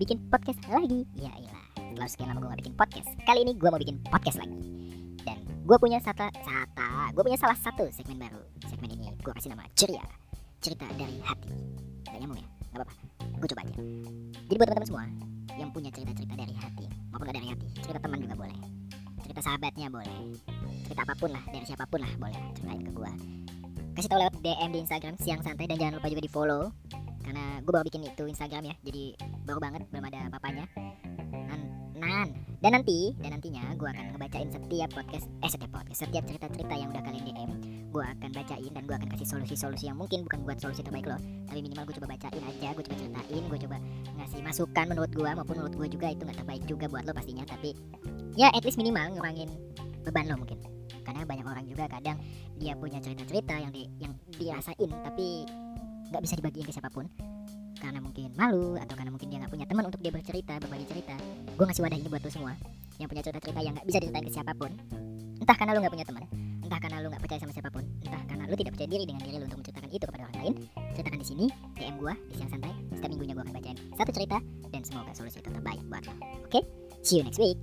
bikin podcast lagi. Ya ilah, setelah sekian lama gue gak bikin podcast. Kali ini gue mau bikin podcast lagi. Dan gue punya sata, sata Gue punya salah satu segmen baru. Segmen ini gue kasih nama ceria. Cerita dari hati. Gak nyambung ya? Gak apa-apa. Gue coba aja. Jadi buat teman-teman semua Yang punya cerita-cerita dari hati Maupun gak dari hati Cerita teman juga boleh. Cerita sahabatnya boleh. Cerita apa pun lah Dari siapa pun lah boleh Ceritain ke gue Kasih tau lewat DM di Instagram Siang Santai Dan jangan lupa juga di follow karena gue baru bikin itu Instagram ya jadi baru banget belum ada papanya nan, dan nanti dan nantinya gue akan ngebacain setiap podcast eh setiap podcast setiap cerita cerita yang udah kalian DM gue akan bacain dan gue akan kasih solusi-solusi yang mungkin bukan buat solusi terbaik lo. Tapi minimal gue coba bacain aja gue coba ceritain gue coba ngasih masukan menurut gue maupun menurut gue juga itu nggak terbaik juga buat lo pastinya. Tapi ya at least minimal ngurangin beban lo mungkin. Karena banyak orang juga kadang dia punya cerita-cerita yang di yang dirasain tapi nggak bisa dibagiin ke siapa pun. Karena mungkin malu atau karena mungkin dia nggak punya teman untuk dia bercerita berbagi cerita. Gue ngasih wadah ini buat lo semua yang punya cerita-cerita yang nggak bisa diceritain ke siapa pun. Entah karena lo nggak punya teman entah karena lo nggak percaya sama siapa pun entah karena lo tidak percaya diri dengan diri lo untuk menceritakan itu kepada orang lain ceritakan di sini DM gue di siang santai. Setiap minggunya gue akan bacain satu cerita dan semoga solusi itu terbaik buat lo oke? See you next week